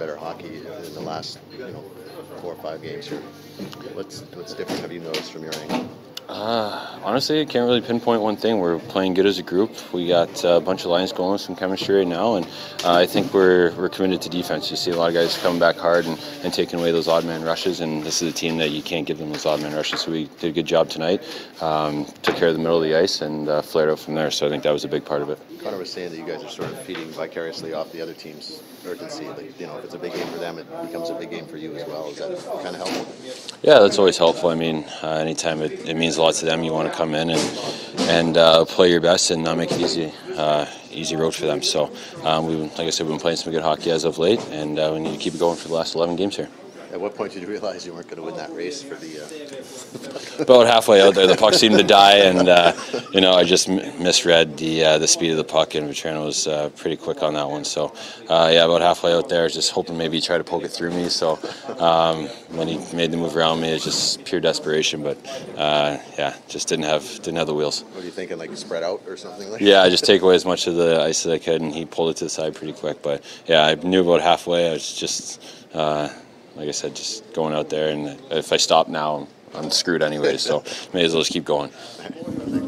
Better hockey in the last, you know, four or five games here. What's what's different? Have you noticed from your angle? Uh, honestly, I can't really pinpoint one thing. We're playing good as a group. We got a bunch of lines going, some chemistry right now, and uh, I think we're we're committed to defense. You see a lot of guys coming back hard and, and taking away those odd man rushes, and this is a team that you can't give them those odd man rushes. So we did a good job tonight. Um, took care of the middle of the ice and uh, flared out from there. So I think that was a big part of it. Connor was saying that you guys are sort of feeding vicariously off the other team's urgency. Like, you know, if it's a big game for them, it becomes a big game for you as well. Is that kind of helpful? Yeah, that's always helpful. I mean, uh, anytime it, it means a lot to them, you want to come in and and uh, play your best and not make it easy uh, easy road for them. So, um, we like I said, we've been playing some good hockey as of late, and uh, we need to keep it going for the last 11 games here. At what point did you realize you weren't going to win that race for the? Uh... About halfway out there, the puck seemed to die, and uh, you know I just m- misread the uh, the speed of the puck, and Vatrano was uh, pretty quick on that one. So uh, yeah, about halfway out there, just hoping maybe he tried to poke it through me. So um, when he made the move around me, it's just pure desperation. But uh, yeah, just didn't have didn't have the wheels. What are you thinking? Like spread out or something like? Yeah, I just take away as much of the ice as I could, and he pulled it to the side pretty quick. But yeah, I knew about halfway. I was just like I said, just going out there, and if I stop now, I'm screwed anyway. So may as well just keep going.